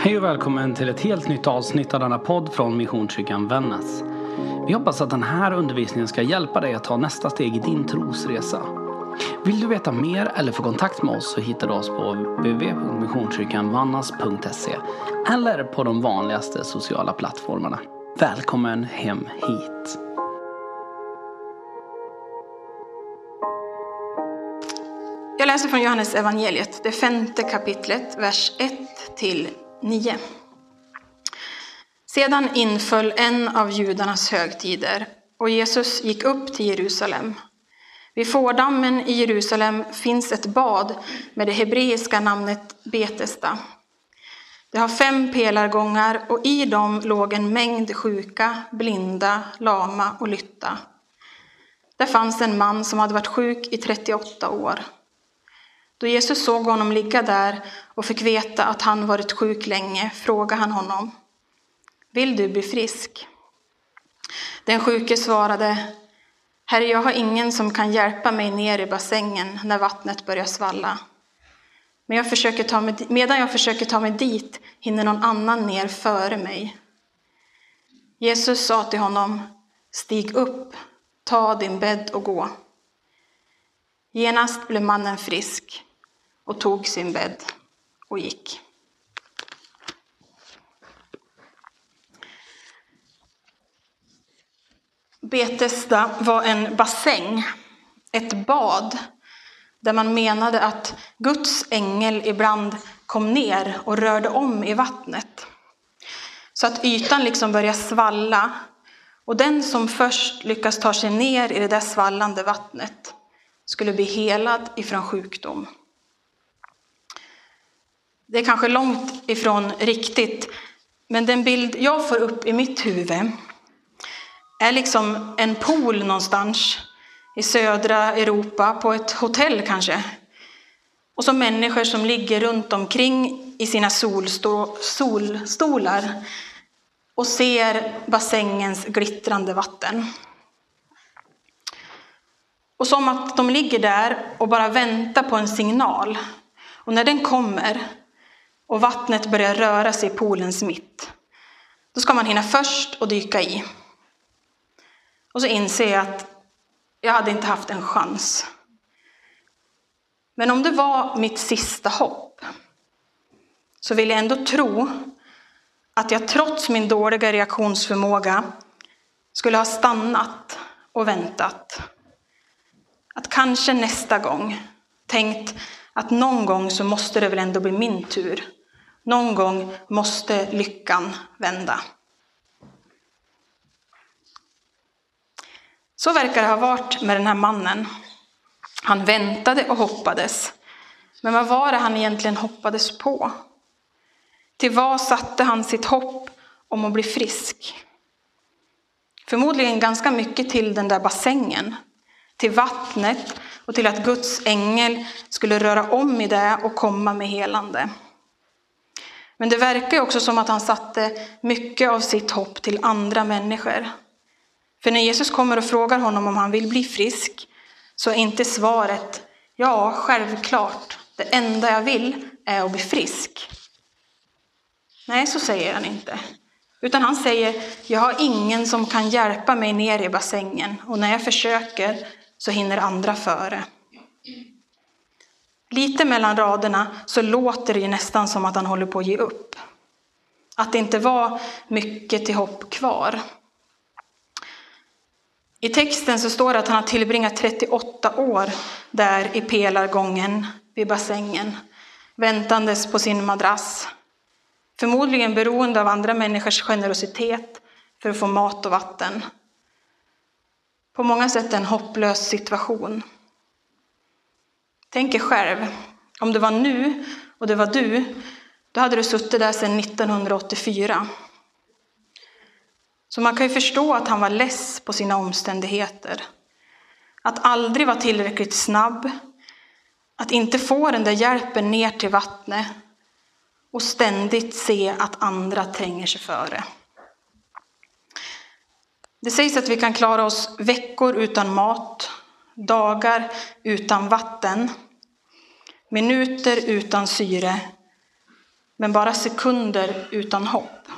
Hej och välkommen till ett helt nytt avsnitt av denna podd från Missionskyrkan Vännäs. Vi hoppas att den här undervisningen ska hjälpa dig att ta nästa steg i din trosresa. Vill du veta mer eller få kontakt med oss så hittar du oss på www.missionskyrkanvannas.se eller på de vanligaste sociala plattformarna. Välkommen hem hit! Jag läser från Johannes evangeliet, det femte kapitlet, vers 1 till 9. Sedan inföll en av judarnas högtider och Jesus gick upp till Jerusalem. Vid fårdammen i Jerusalem finns ett bad med det hebreiska namnet Betesda. Det har fem pelargångar och i dem låg en mängd sjuka, blinda, lama och lytta. Där fanns en man som hade varit sjuk i 38 år. Då Jesus såg honom ligga där och fick veta att han varit sjuk länge frågade han honom. Vill du bli frisk? Den sjuke svarade, Herre, jag har ingen som kan hjälpa mig ner i bassängen när vattnet börjar svalla. Men jag försöker ta mig, medan jag försöker ta mig dit hinner någon annan ner före mig. Jesus sa till honom, stig upp, ta din bädd och gå. Genast blev mannen frisk och tog sin bädd och gick. Betesda var en bassäng, ett bad, där man menade att Guds ängel ibland kom ner och rörde om i vattnet. Så att ytan liksom började svalla och den som först lyckas ta sig ner i det där svallande vattnet skulle bli helad ifrån sjukdom. Det är kanske långt ifrån riktigt, men den bild jag får upp i mitt huvud är liksom en pool någonstans i södra Europa, på ett hotell kanske. Och så människor som ligger runt omkring i sina solstolar och ser bassängens glittrande vatten. Och som att de ligger där och bara väntar på en signal. Och när den kommer och vattnet börjar röra sig i poolens mitt, då ska man hinna först och dyka i. Och så inser jag att jag hade inte haft en chans. Men om det var mitt sista hopp så vill jag ändå tro att jag trots min dåliga reaktionsförmåga skulle ha stannat och väntat. Att kanske nästa gång tänkt att någon gång så måste det väl ändå bli min tur. Någon gång måste lyckan vända. Så verkar det ha varit med den här mannen. Han väntade och hoppades. Men vad var det han egentligen hoppades på? Till vad satte han sitt hopp om att bli frisk? Förmodligen ganska mycket till den där bassängen, till vattnet och till att Guds ängel skulle röra om i det och komma med helande. Men det verkar också som att han satte mycket av sitt hopp till andra människor. För när Jesus kommer och frågar honom om han vill bli frisk så är inte svaret ja, självklart, det enda jag vill är att bli frisk. Nej, så säger han inte. Utan han säger, jag har ingen som kan hjälpa mig ner i bassängen och när jag försöker så hinner andra före. Lite mellan raderna så låter det ju nästan som att han håller på att ge upp. Att det inte var mycket till hopp kvar. I texten så står det att han har tillbringat 38 år där i pelargången vid bassängen, väntandes på sin madrass. Förmodligen beroende av andra människors generositet för att få mat och vatten. På många sätt en hopplös situation. Tänk er själv, om det var nu och det var du, då hade du suttit där sedan 1984. Så man kan ju förstå att han var less på sina omständigheter. Att aldrig vara tillräckligt snabb, att inte få den där hjälpen ner till vattnet och ständigt se att andra tränger sig före. Det sägs att vi kan klara oss veckor utan mat, dagar utan vatten, minuter utan syre men bara sekunder utan hopp.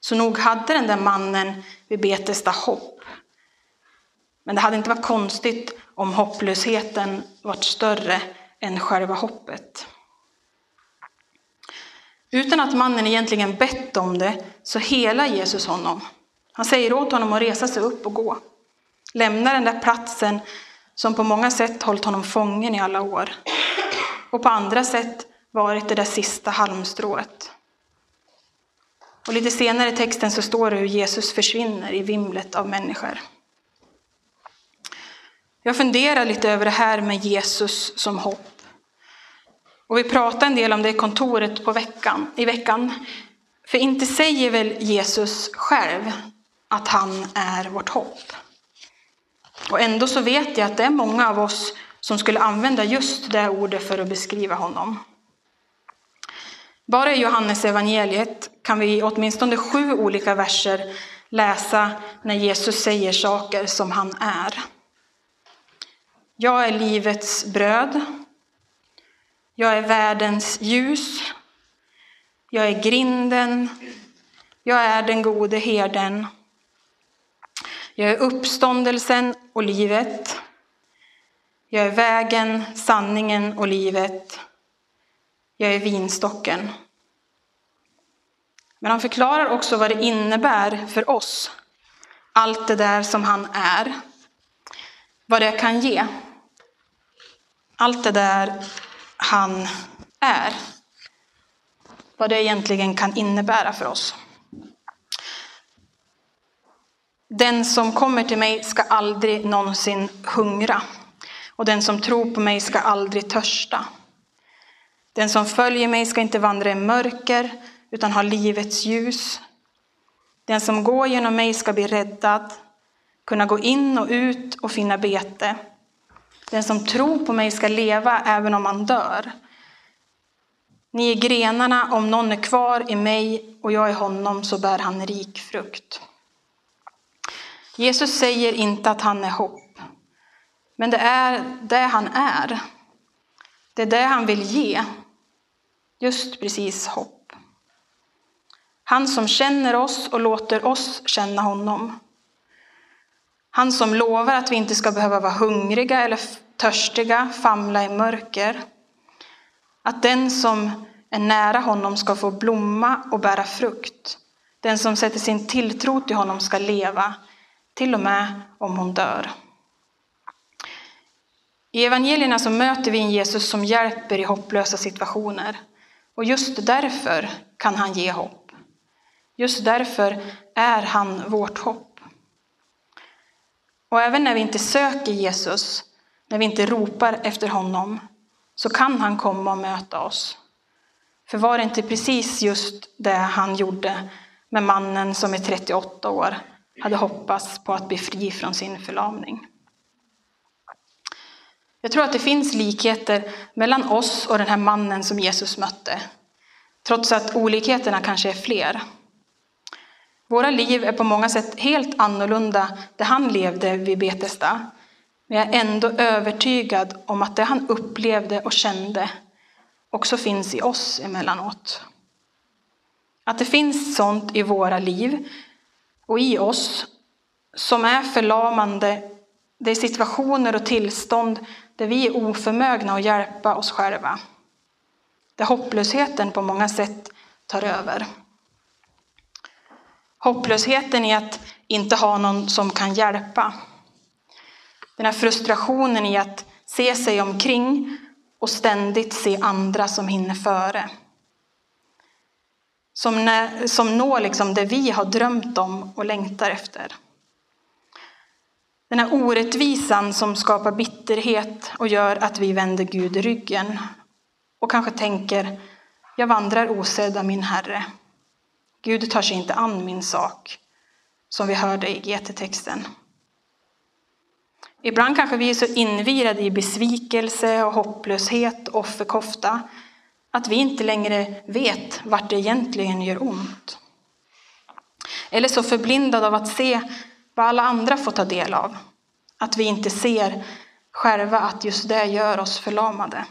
Så nog hade den där mannen vid Betesda hopp. Men det hade inte varit konstigt om hopplösheten varit större än själva hoppet. Utan att mannen egentligen bett om det så helar Jesus honom. Han säger åt honom att resa sig upp och gå. Lämna den där platsen som på många sätt hållit honom fången i alla år. Och på andra sätt varit det där sista halmstrået. Och lite senare i texten så står det hur Jesus försvinner i vimlet av människor. Jag funderar lite över det här med Jesus som hopp. Och vi pratade en del om det i kontoret på veckan, i veckan. För inte säger väl Jesus själv att han är vårt hopp? Och ändå så vet jag att det är många av oss som skulle använda just det ordet för att beskriva honom. Bara i Johannes evangeliet kan vi i åtminstone sju olika verser läsa när Jesus säger saker som han är. Jag är livets bröd. Jag är världens ljus. Jag är grinden. Jag är den gode herden. Jag är uppståndelsen och livet. Jag är vägen, sanningen och livet. Jag är vinstocken. Men han förklarar också vad det innebär för oss, allt det där som han är. Vad det kan ge. Allt det där han är. Vad det egentligen kan innebära för oss. Den som kommer till mig ska aldrig någonsin hungra och den som tror på mig ska aldrig törsta. Den som följer mig ska inte vandra i mörker utan ha livets ljus. Den som går genom mig ska bli räddad, kunna gå in och ut och finna bete. Den som tror på mig ska leva även om han dör. Ni är grenarna, om någon är kvar i mig och jag i honom så bär han rik frukt. Jesus säger inte att han är hopp, men det är det han är. Det är det han vill ge. Just precis hopp. Han som känner oss och låter oss känna honom. Han som lovar att vi inte ska behöva vara hungriga eller törstiga, famla i mörker. Att den som är nära honom ska få blomma och bära frukt. Den som sätter sin tilltro till honom ska leva, till och med om hon dör. I evangelierna så möter vi en Jesus som hjälper i hopplösa situationer. Och just därför kan han ge hopp. Just därför är han vårt hopp. Och även när vi inte söker Jesus, när vi inte ropar efter honom, så kan han komma och möta oss. För var det inte precis just det han gjorde med mannen som är 38 år hade hoppats på att bli fri från sin förlamning? Jag tror att det finns likheter mellan oss och den här mannen som Jesus mötte, trots att olikheterna kanske är fler. Våra liv är på många sätt helt annorlunda där han levde vid Betesda, men jag är ändå övertygad om att det han upplevde och kände också finns i oss emellanåt. Att det finns sånt i våra liv och i oss som är förlamande. Det är situationer och tillstånd där vi är oförmögna att hjälpa oss själva. Där hopplösheten på många sätt tar över. Hopplösheten i att inte ha någon som kan hjälpa. Den här frustrationen i att se sig omkring och ständigt se andra som hinner före. Som, när, som når liksom det vi har drömt om och längtar efter. Den här orättvisan som skapar bitterhet och gör att vi vänder Gud ryggen och kanske tänker, jag vandrar osedd av min Herre. Gud tar sig inte an min sak, som vi hörde i GT-texten. Ibland kanske vi är så invirade i besvikelse och hopplöshet och offerkofta att vi inte längre vet vart det egentligen gör ont. Eller så förblindad av att se vad alla andra får ta del av. Att vi inte ser själva att just det gör oss förlamade.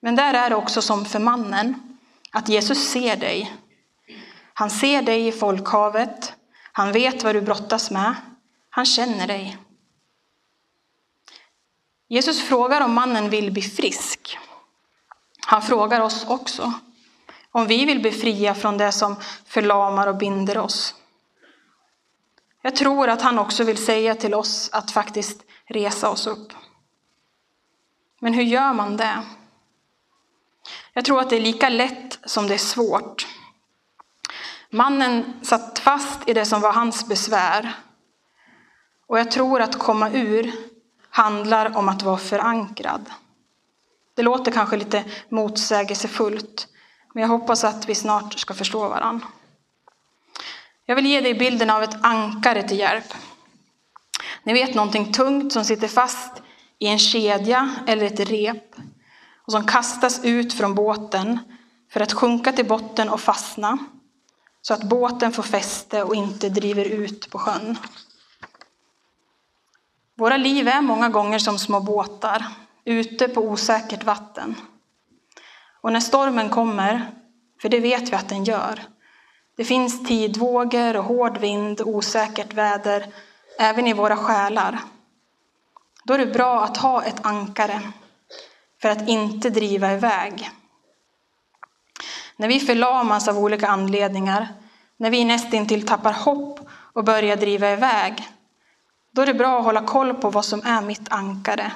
Men där är det också som för mannen, att Jesus ser dig. Han ser dig i folkhavet, han vet vad du brottas med, han känner dig. Jesus frågar om mannen vill bli frisk. Han frågar oss också om vi vill bli fria från det som förlamar och binder oss. Jag tror att han också vill säga till oss att faktiskt resa oss upp. Men hur gör man det? Jag tror att det är lika lätt som det är svårt. Mannen satt fast i det som var hans besvär. Och jag tror att komma ur handlar om att vara förankrad. Det låter kanske lite motsägelsefullt, men jag hoppas att vi snart ska förstå varandra. Jag vill ge dig bilden av ett ankare till hjälp. Ni vet någonting tungt som sitter fast i en kedja eller ett rep och som kastas ut från båten för att sjunka till botten och fastna så att båten får fäste och inte driver ut på sjön. Våra liv är många gånger som små båtar ute på osäkert vatten. Och när stormen kommer, för det vet vi att den gör, det finns tidvågor och hård vind och osäkert väder även i våra själar. Då är det bra att ha ett ankare för att inte driva iväg. När vi förlamas av olika anledningar, när vi nästintill tappar hopp och börjar driva iväg, då är det bra att hålla koll på vad som är mitt ankare.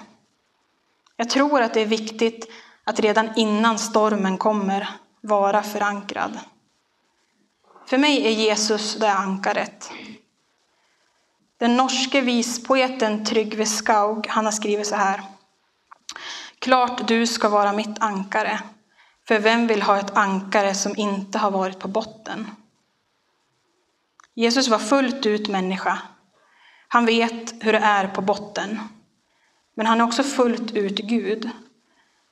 Jag tror att det är viktigt att redan innan stormen kommer vara förankrad. För mig är Jesus det ankaret. Den norske vispoeten Trygve Skaug han har skrivit så här. Klart du ska vara mitt ankare, för vem vill ha ett ankare som inte har varit på botten? Jesus var fullt ut människa. Han vet hur det är på botten. Men han är också fullt ut Gud.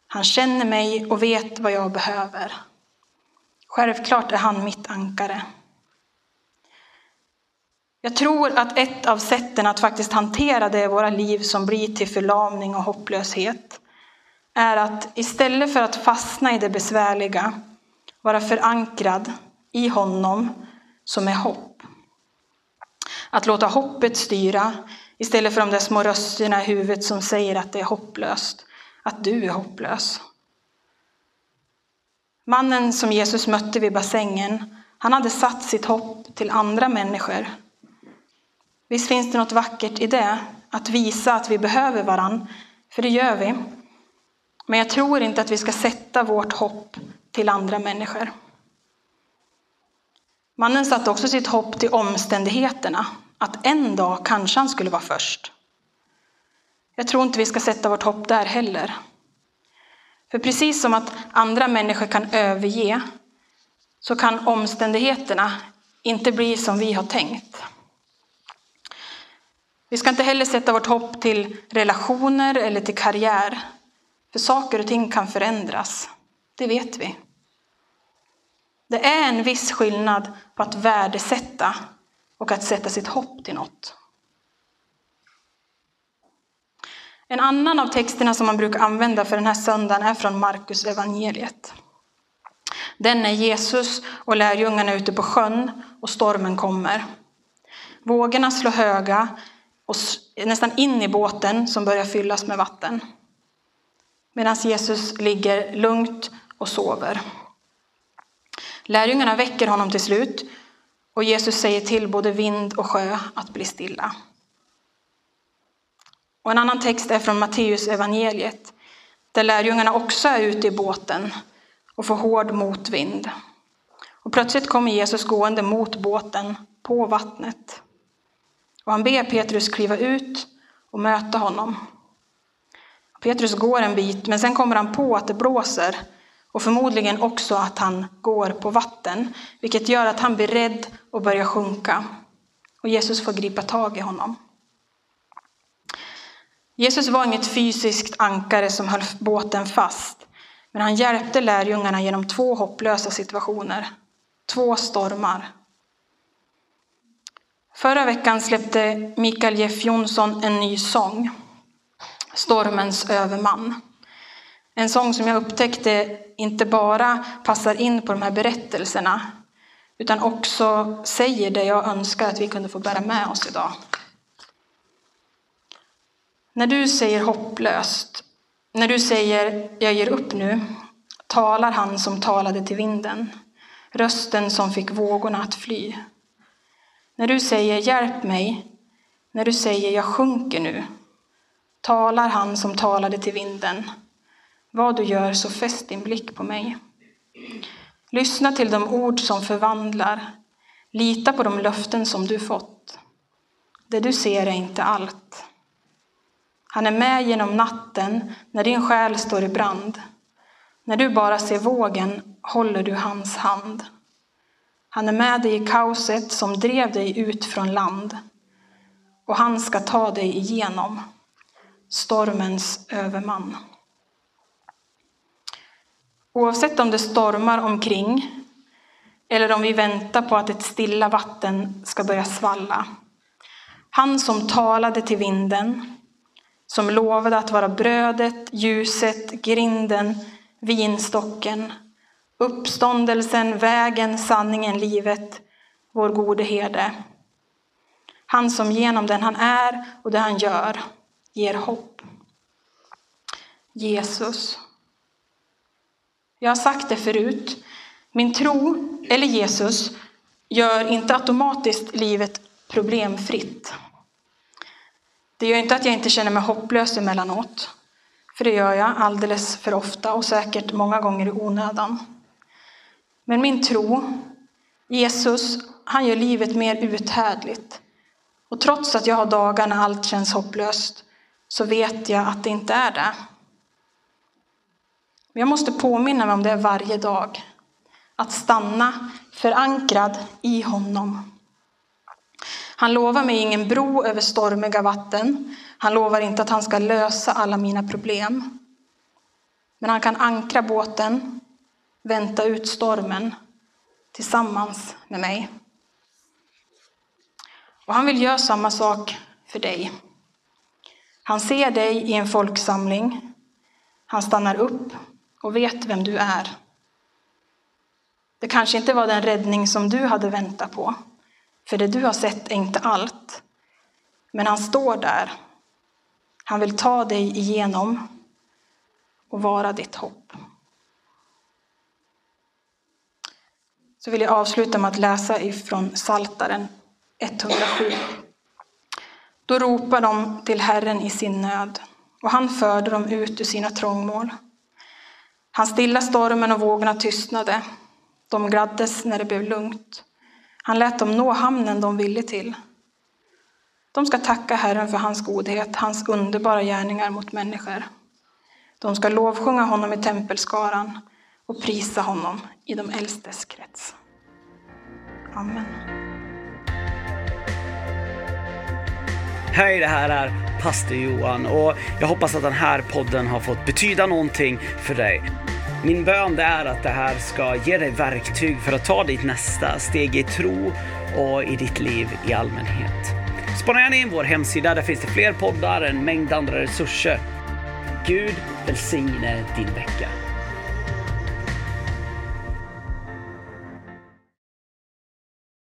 Han känner mig och vet vad jag behöver. Självklart är han mitt ankare. Jag tror att ett av sätten att faktiskt hantera det i våra liv som blir till förlamning och hopplöshet är att istället för att fastna i det besvärliga vara förankrad i honom som är hopp. Att låta hoppet styra istället för de där små rösterna i huvudet som säger att det är hopplöst, att du är hopplös. Mannen som Jesus mötte vid bassängen, han hade satt sitt hopp till andra människor. Visst finns det något vackert i det, att visa att vi behöver varann, för det gör vi. Men jag tror inte att vi ska sätta vårt hopp till andra människor. Mannen satte också sitt hopp till omständigheterna, att en dag kanske han skulle vara först. Jag tror inte vi ska sätta vårt hopp där heller. För precis som att andra människor kan överge så kan omständigheterna inte bli som vi har tänkt. Vi ska inte heller sätta vårt hopp till relationer eller till karriär. För saker och ting kan förändras. Det vet vi. Det är en viss skillnad på att värdesätta och att sätta sitt hopp till något. En annan av texterna som man brukar använda för den här söndagen är från Markus evangeliet. Den är Jesus och lärjungarna ute på sjön och stormen kommer. Vågorna slår höga och nästan in i båten som börjar fyllas med vatten. Medan Jesus ligger lugnt och sover. Lärjungarna väcker honom till slut och Jesus säger till både vind och sjö att bli stilla. Och en annan text är från Matteus evangeliet där lärjungarna också är ute i båten och får hård motvind. Och plötsligt kommer Jesus gående mot båten på vattnet. Och han ber Petrus kliva ut och möta honom. Petrus går en bit, men sen kommer han på att det blåser och förmodligen också att han går på vatten, vilket gör att han blir rädd och börjar sjunka. Och Jesus får gripa tag i honom. Jesus var inget fysiskt ankare som höll båten fast, men han hjälpte lärjungarna genom två hopplösa situationer, två stormar. Förra veckan släppte Mikael Jeff Jonsson en ny sång, Stormens överman. En sång som jag upptäckte inte bara passar in på de här berättelserna utan också säger det jag önskar att vi kunde få bära med oss idag. När du säger hopplöst, när du säger jag ger upp nu, talar han som talade till vinden, rösten som fick vågorna att fly. När du säger hjälp mig, när du säger jag sjunker nu, talar han som talade till vinden. Vad du gör så fäst din blick på mig. Lyssna till de ord som förvandlar. Lita på de löften som du fått. Det du ser är inte allt. Han är med genom natten när din själ står i brand. När du bara ser vågen håller du hans hand. Han är med dig i kaoset som drev dig ut från land. Och han ska ta dig igenom stormens överman. Oavsett om det stormar omkring eller om vi väntar på att ett stilla vatten ska börja svalla. Han som talade till vinden, som lovade att vara brödet, ljuset, grinden, vinstocken, uppståndelsen, vägen, sanningen, livet, vår gode herde. Han som genom den han är och det han gör ger hopp. Jesus. Jag har sagt det förut. Min tro, eller Jesus, gör inte automatiskt livet problemfritt. Det gör inte att jag inte känner mig hopplös emellanåt. För det gör jag alldeles för ofta och säkert många gånger i onödan. Men min tro, Jesus, han gör livet mer uthärdligt. Och trots att jag har dagar när allt känns hopplöst så vet jag att det inte är det. Men jag måste påminna mig om det varje dag. Att stanna förankrad i honom. Han lovar mig ingen bro över stormiga vatten. Han lovar inte att han ska lösa alla mina problem. Men han kan ankra båten, vänta ut stormen tillsammans med mig. Och han vill göra samma sak för dig. Han ser dig i en folksamling. Han stannar upp och vet vem du är. Det kanske inte var den räddning som du hade väntat på, för det du har sett är inte allt. Men han står där. Han vill ta dig igenom och vara ditt hopp. Så vill jag avsluta med att läsa ifrån Saltaren 107. Då ropar de till Herren i sin nöd och han förde dem ut ur sina trångmål. Han stillade stormen och vågorna tystnade. De gladdes när det blev lugnt. Han lät dem nå hamnen de ville till. De ska tacka Herren för hans godhet, hans underbara gärningar mot människor. De ska lovsjunga honom i tempelskaran och prisa honom i de äldstes krets. Amen. Hej, det här är pastor Johan och jag hoppas att den här podden har fått betyda någonting för dig. Min bön är att det här ska ge dig verktyg för att ta ditt nästa steg i tro och i ditt liv i allmänhet. Spana gärna in vår hemsida, där finns det fler poddar, en mängd andra resurser. Gud välsigne din vecka.